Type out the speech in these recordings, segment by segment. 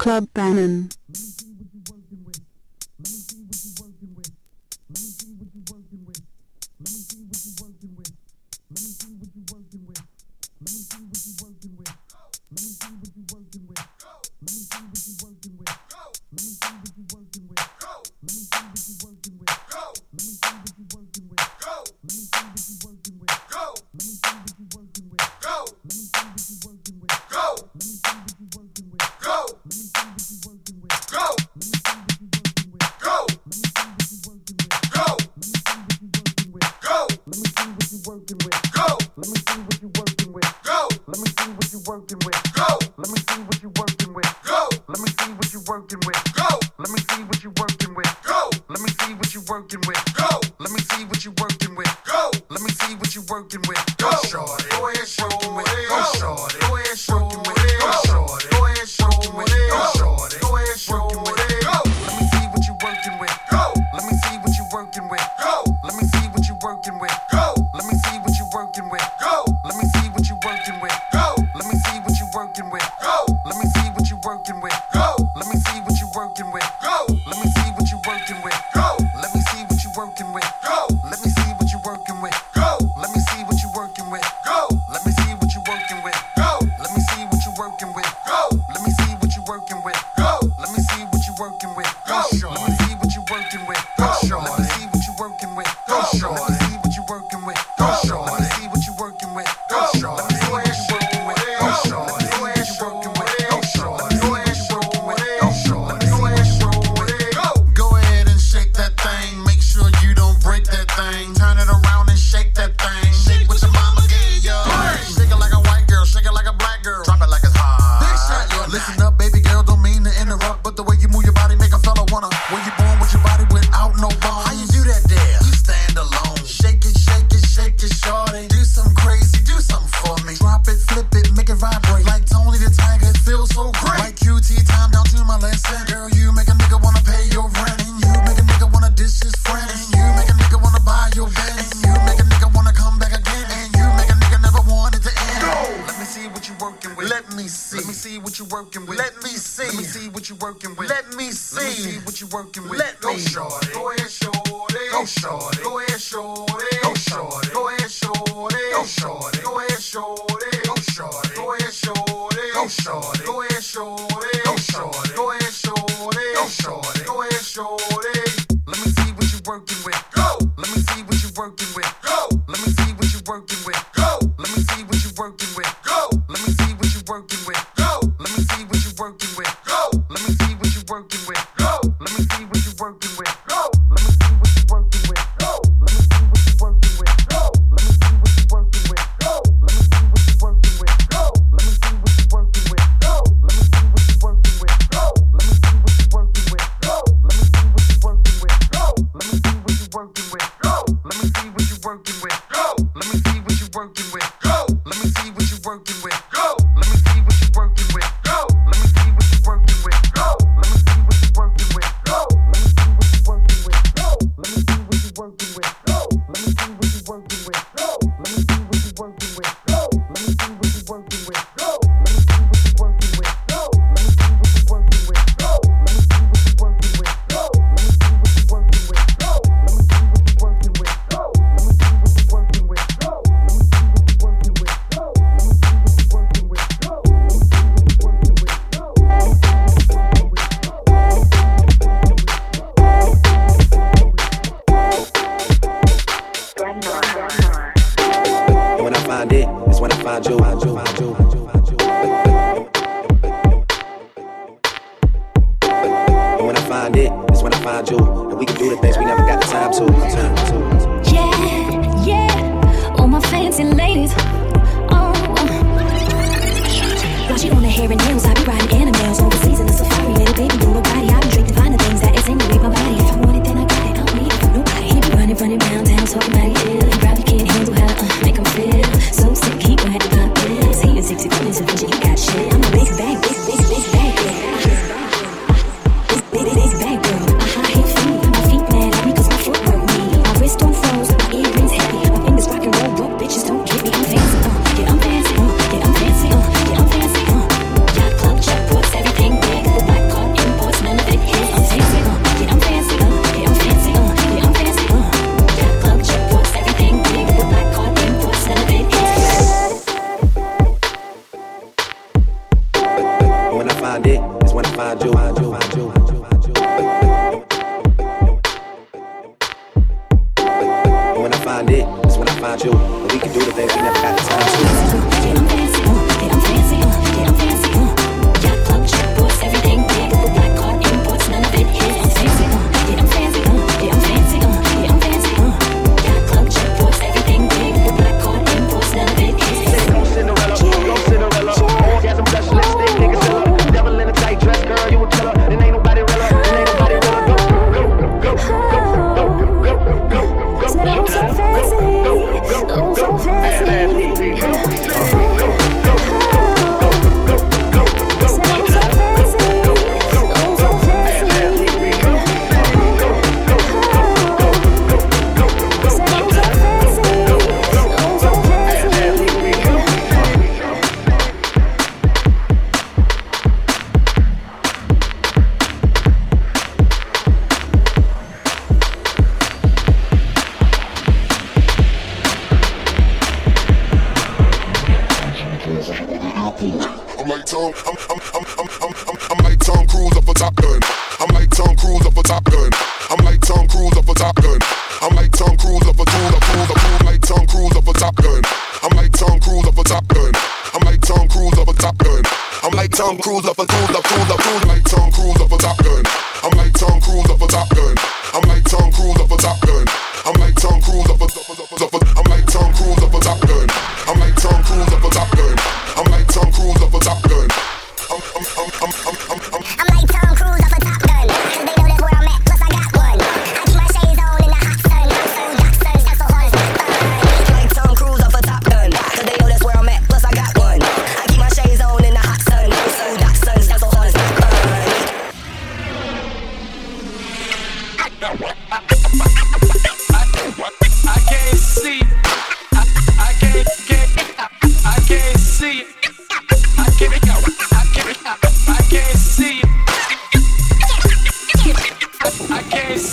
Club Bannon. Let me see what you working with. Go. Let me see what you working with. Go. Go. Go. Go. Go. Go. Let me see what you working with. Go. Let me see what you working with. Go. Let me see what you working with. Go. Let me see what you're. Go. Working with. what you working with. Let me see. Let me see what you working with. Let go me. shorty. Go ahead, shorty. Go shorty. Go ahead, shorty. Go shorty. Go ahead, shorty. Go shorty. Go ahead, shorty. Go shorty. Go ahead, shorty. Go shorty. Go ahead, shorty. Go shorty. Go ahead, shorty. Go shorty. Go ahead, shorty. Let me see what you working with. Go. Let me see what you working with. Go. Let me see what you working with.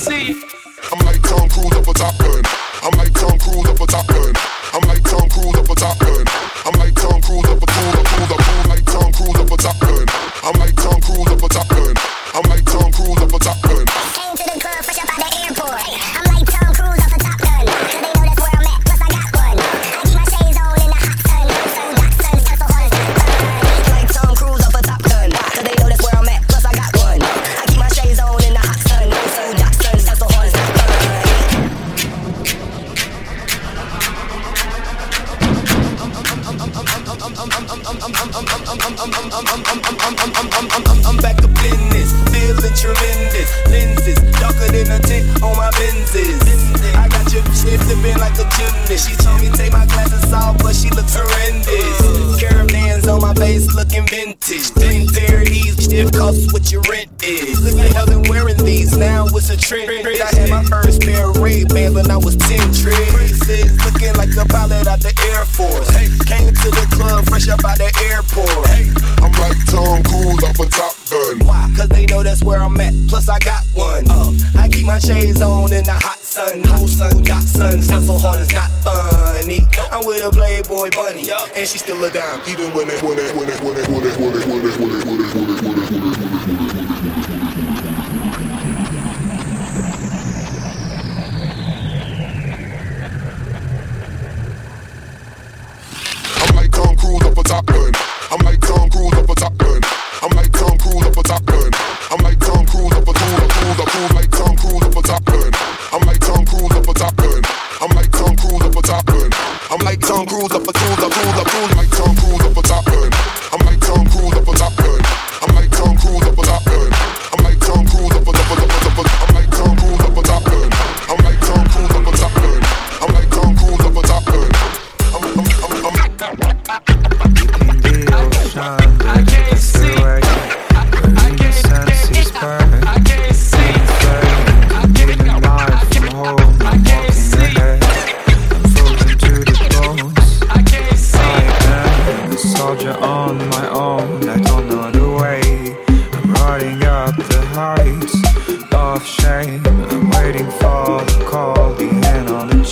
I'm like Tom Cruise up a top gun. I'm like Tom Cruise up a top gun. I'm like Tom Cruise up a top gun.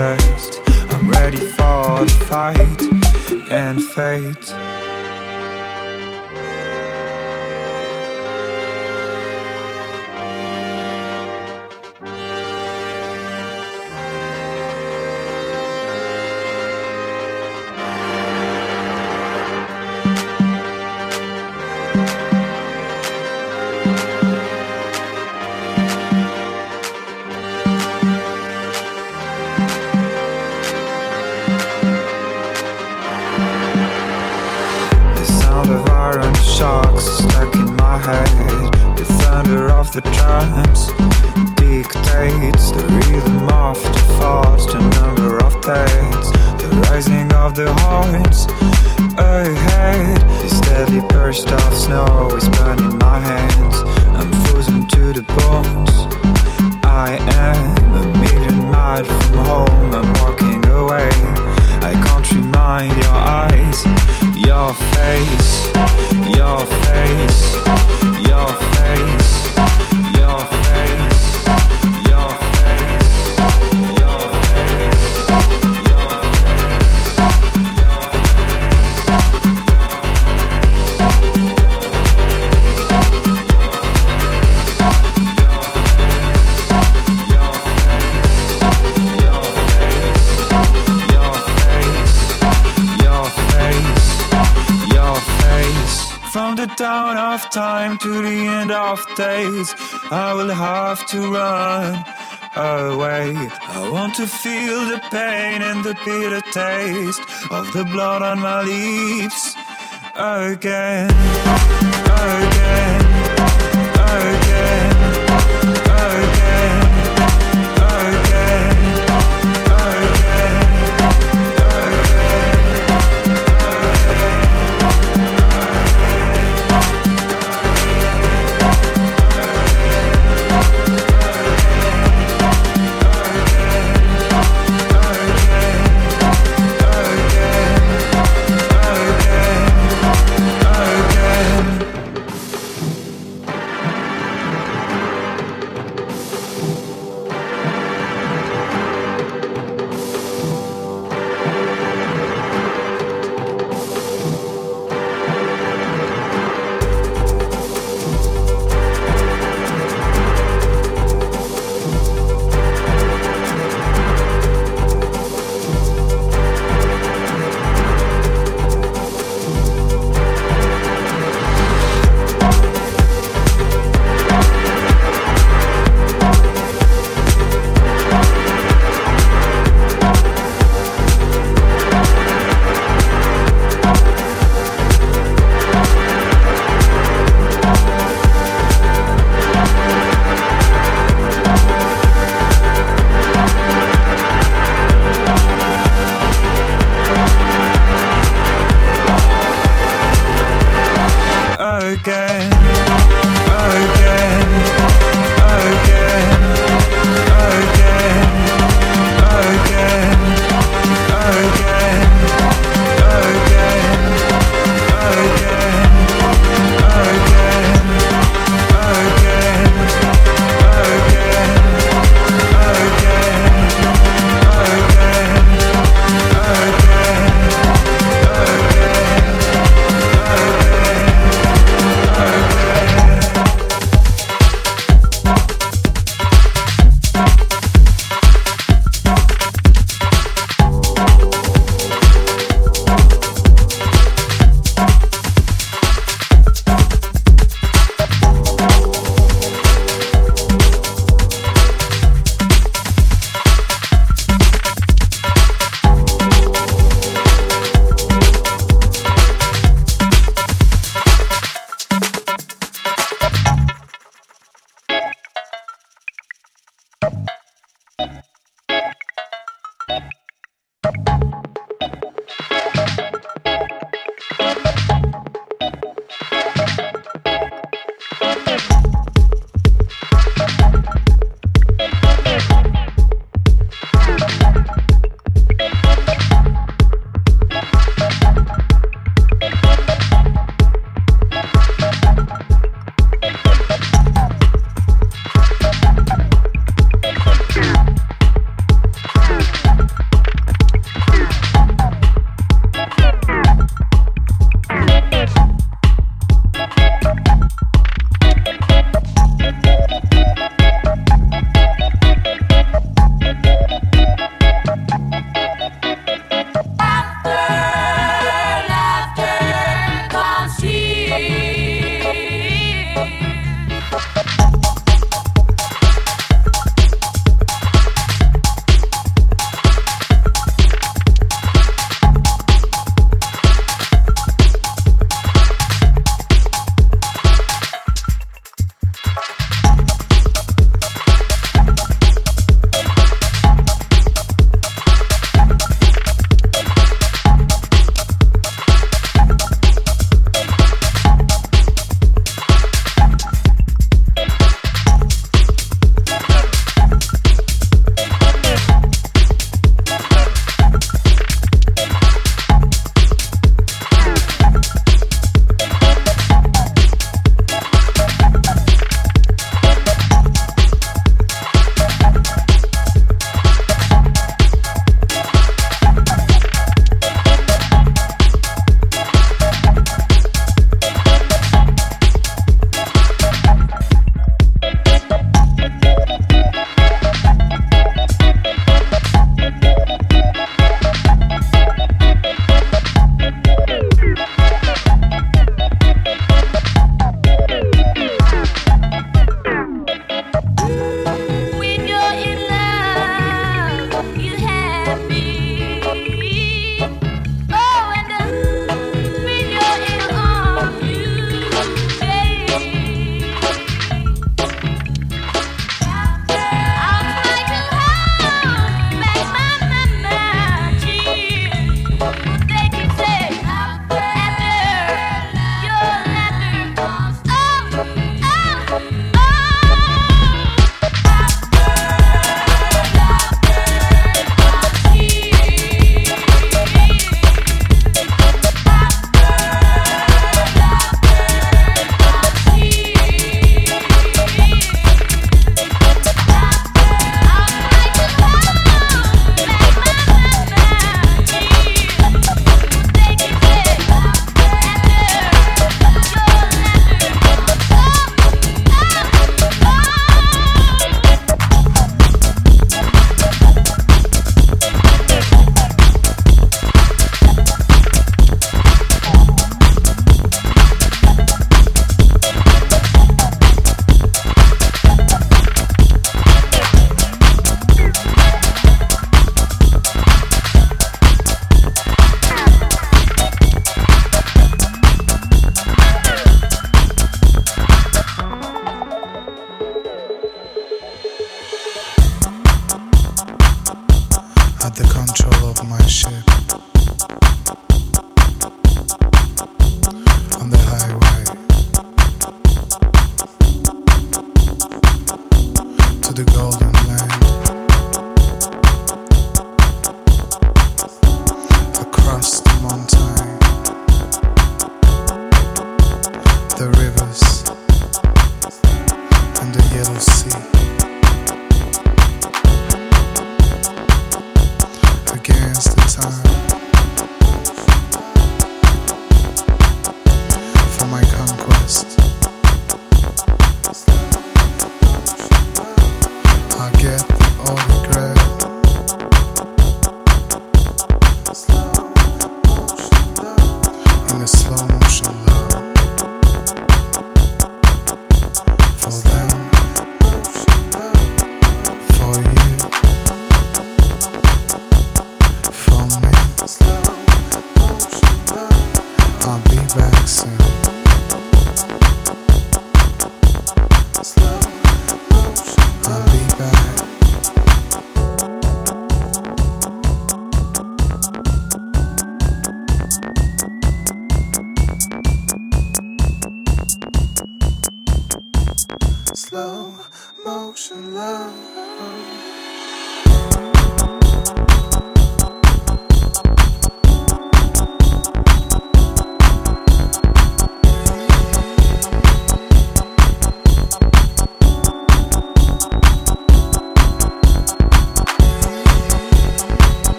I'm ready for the fight and fate. bitter taste of the blood on my lips again, again, again.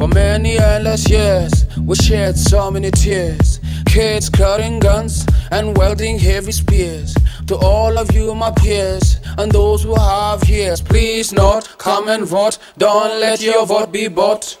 For many endless years, we shed so many tears. Kids carrying guns and wielding heavy spears. To all of you, my peers, and those who have ears, please note, come and vote. Don't let your vote be bought.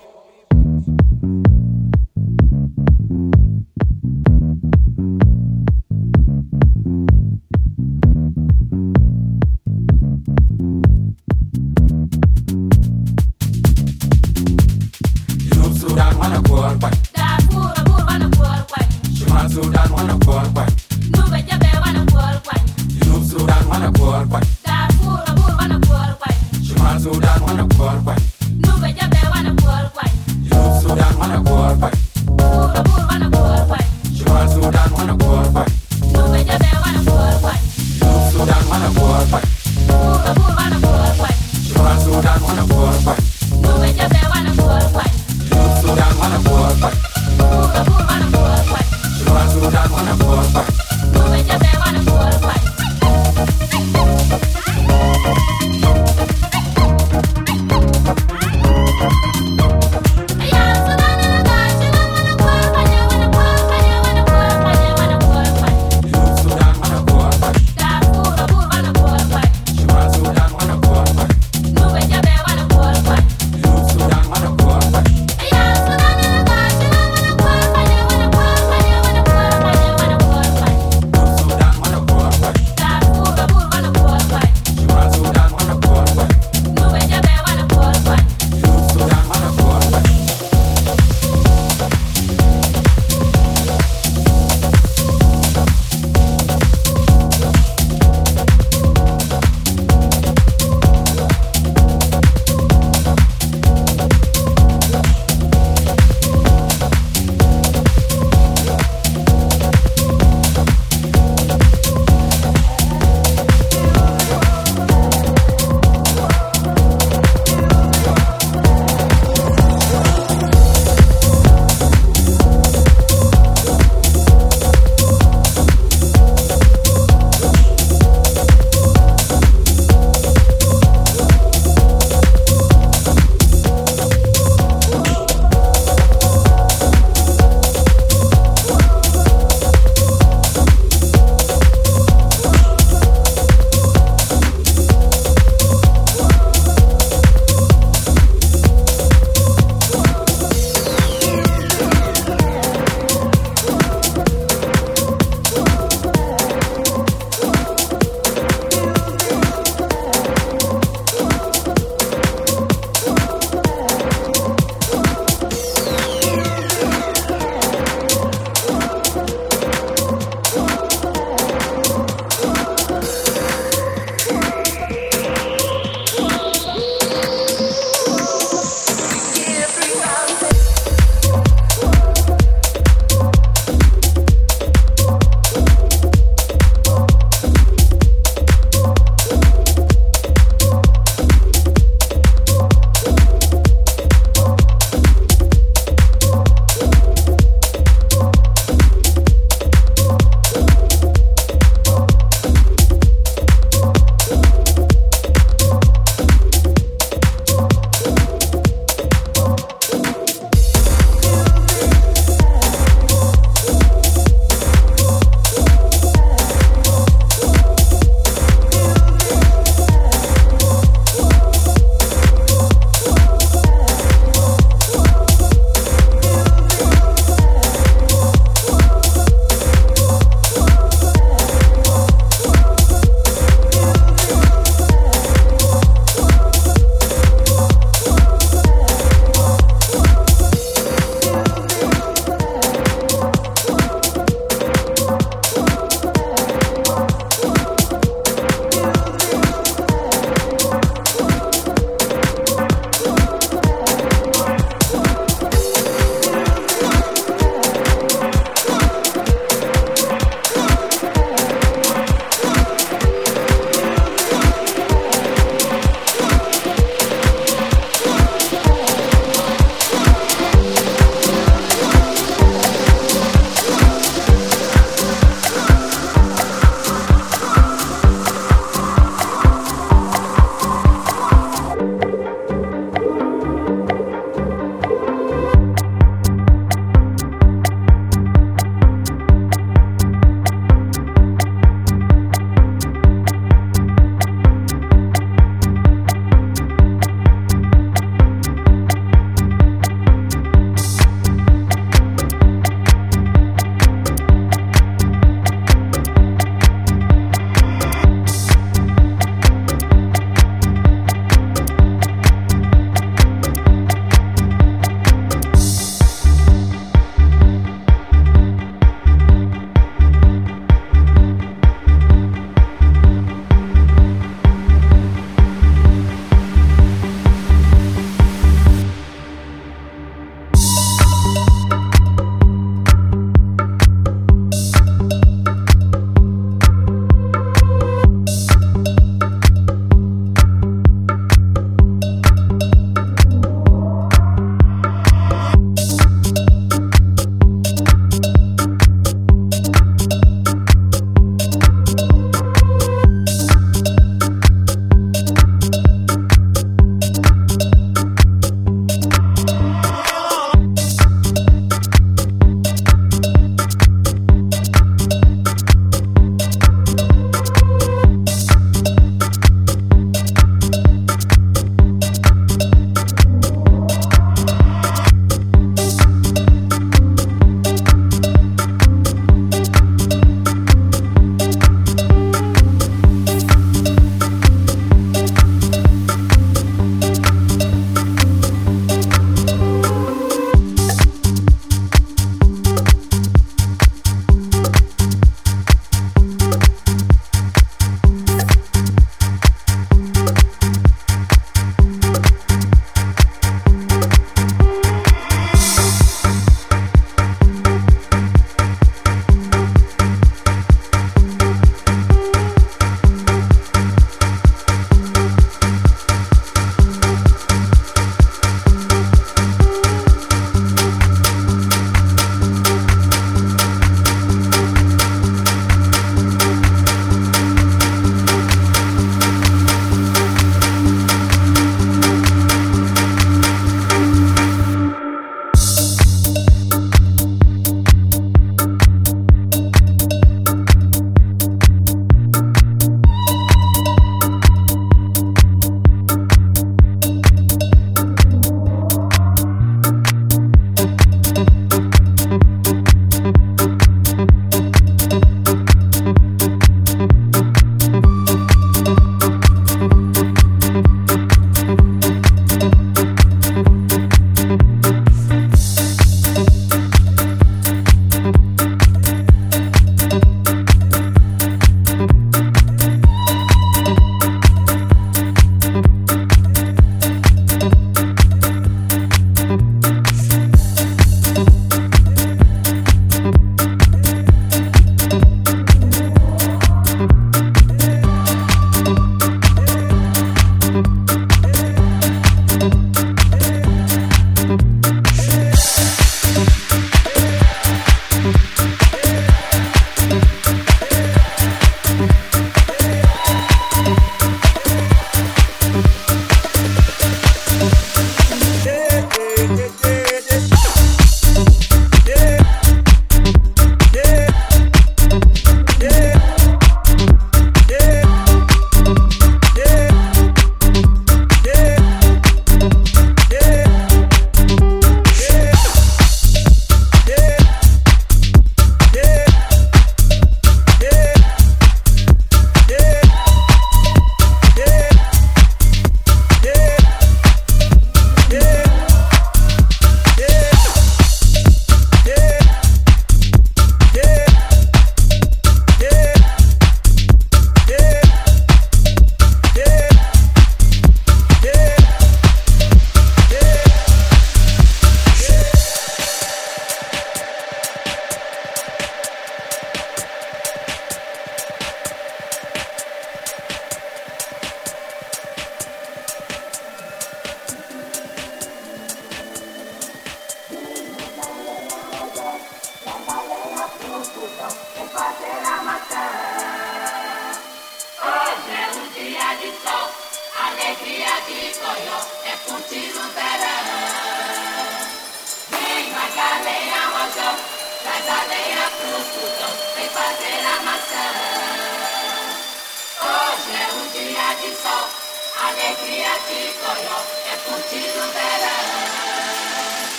Curtir o verão.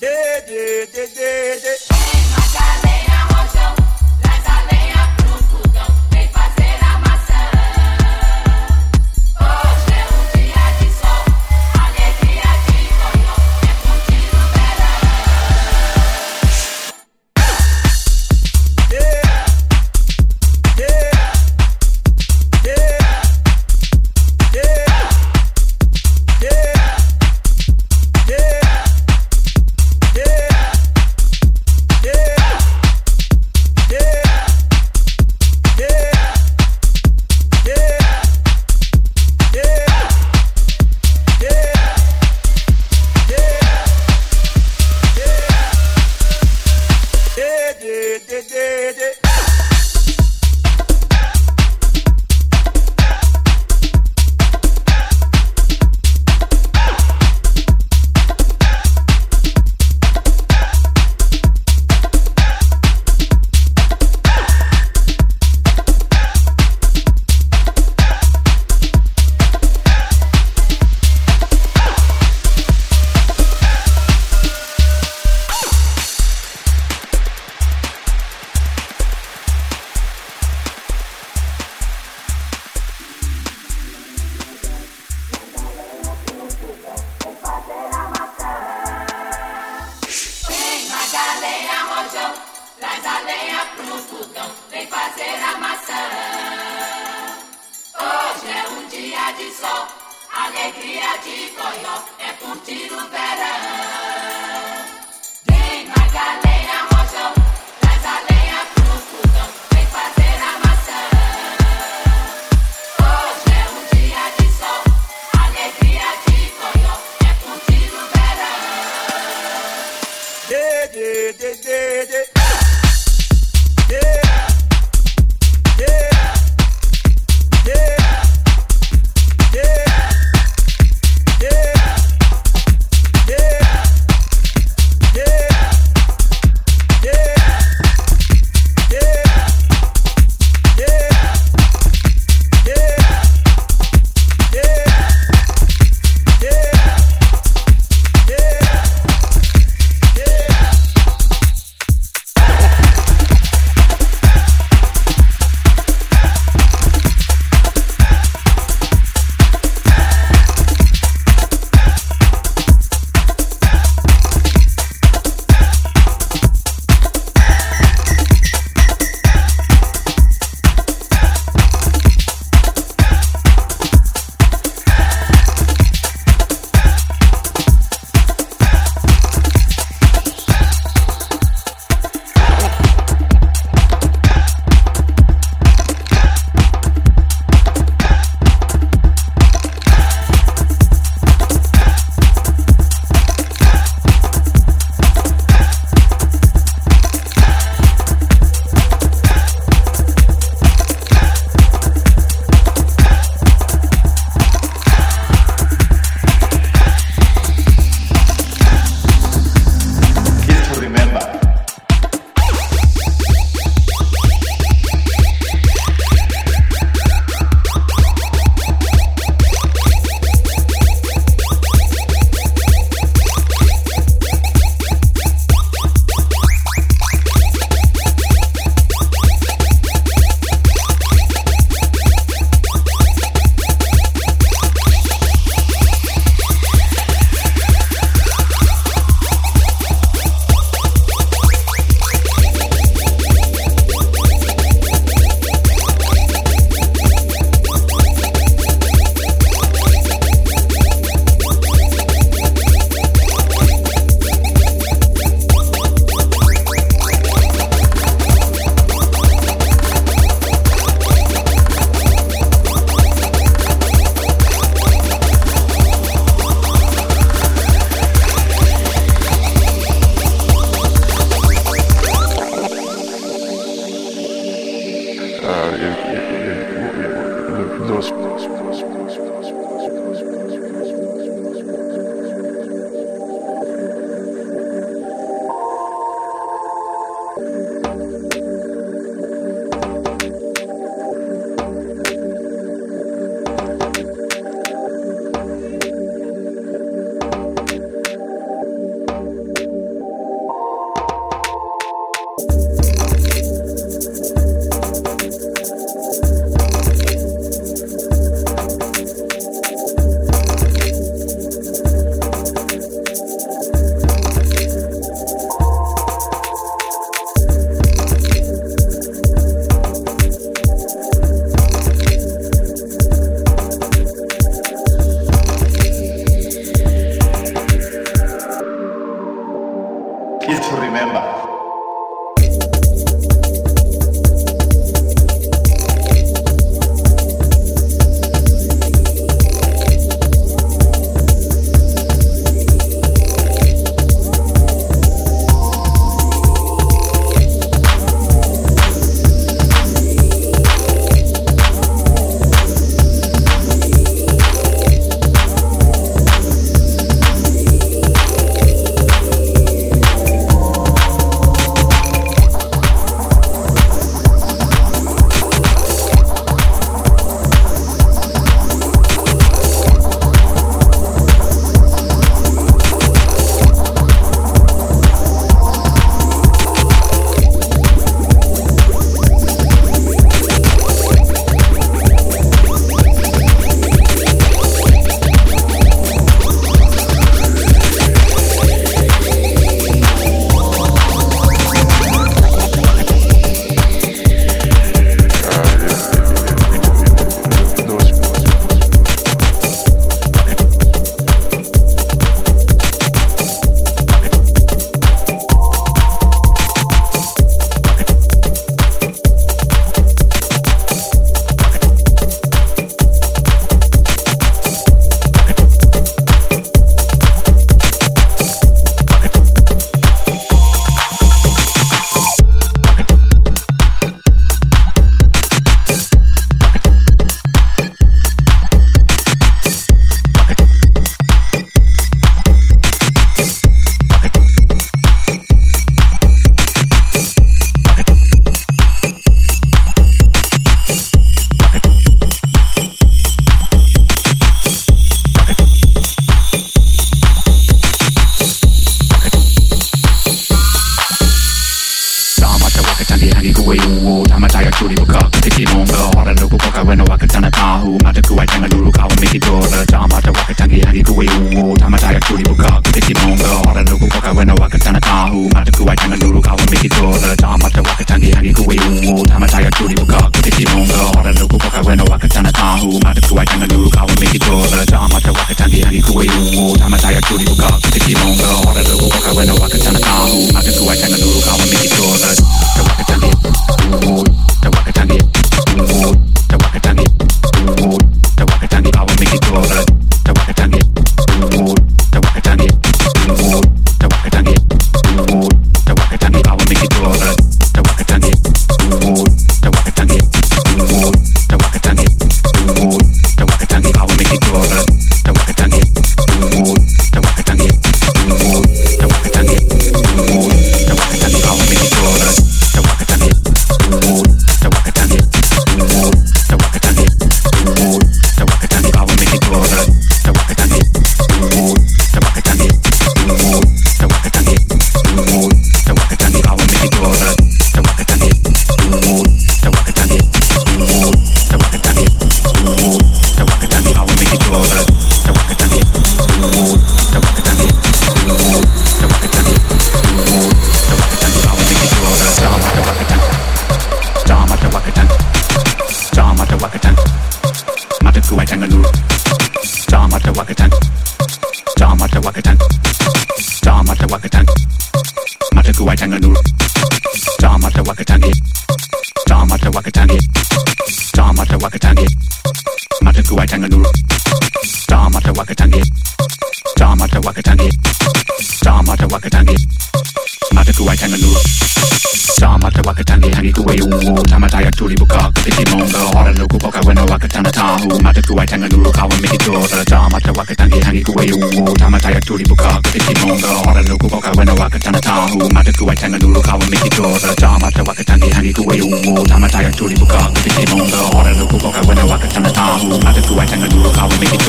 De, de, de, de, de.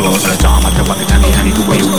Kawa miki dora Jama ta wakatangi hangi kuwe uwo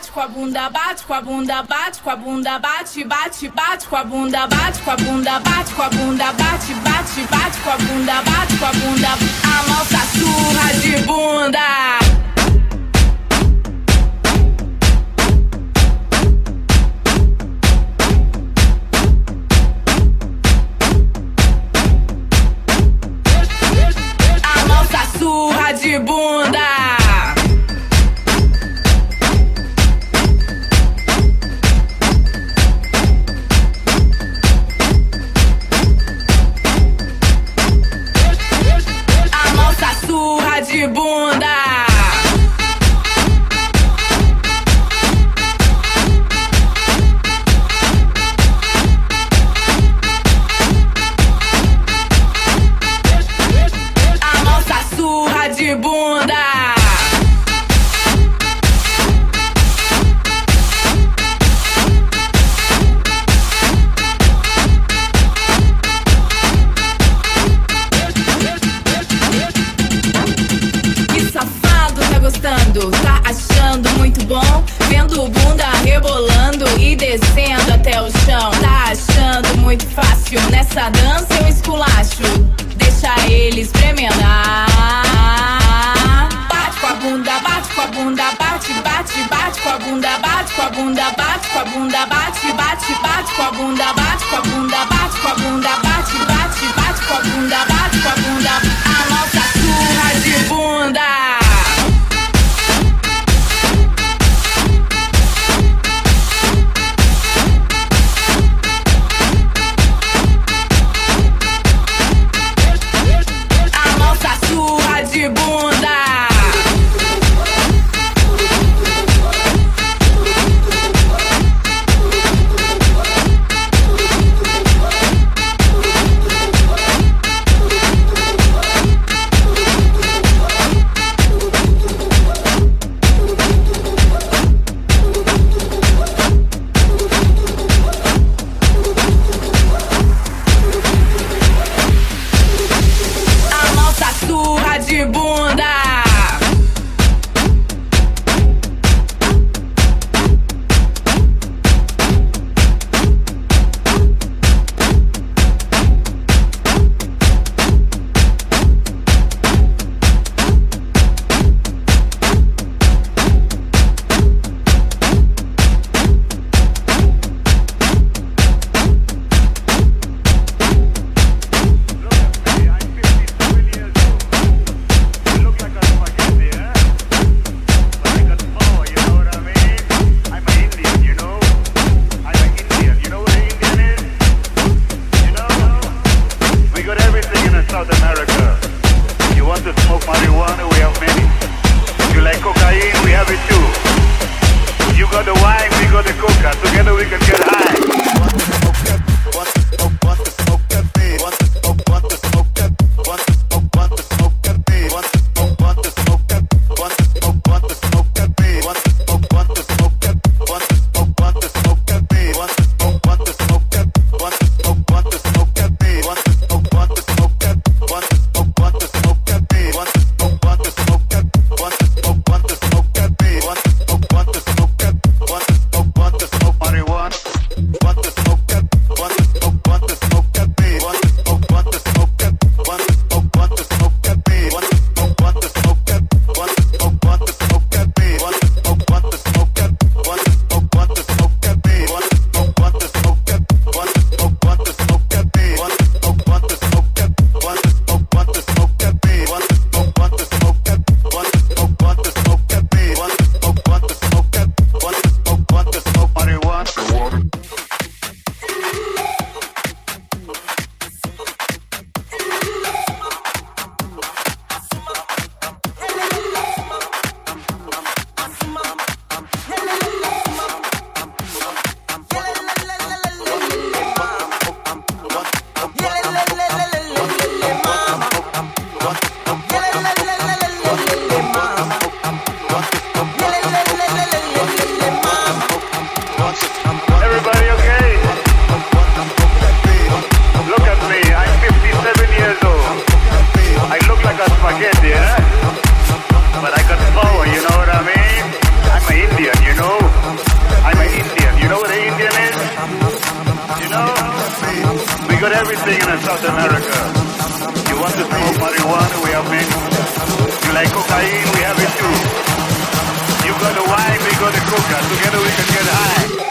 bate com a bunda, bate com a bunda, bate com a bunda, bate, bate, bate com a bunda, bate com a bunda, bate com a bunda, bate, bate, bate com a bunda, bate com a bunda, a nossa surra de bunda. de bunda. You know, we got everything in South America. You want to smoke marijuana, we have it. You like cocaine, we have it too. You got the wine, we got the coca. Together we can get high.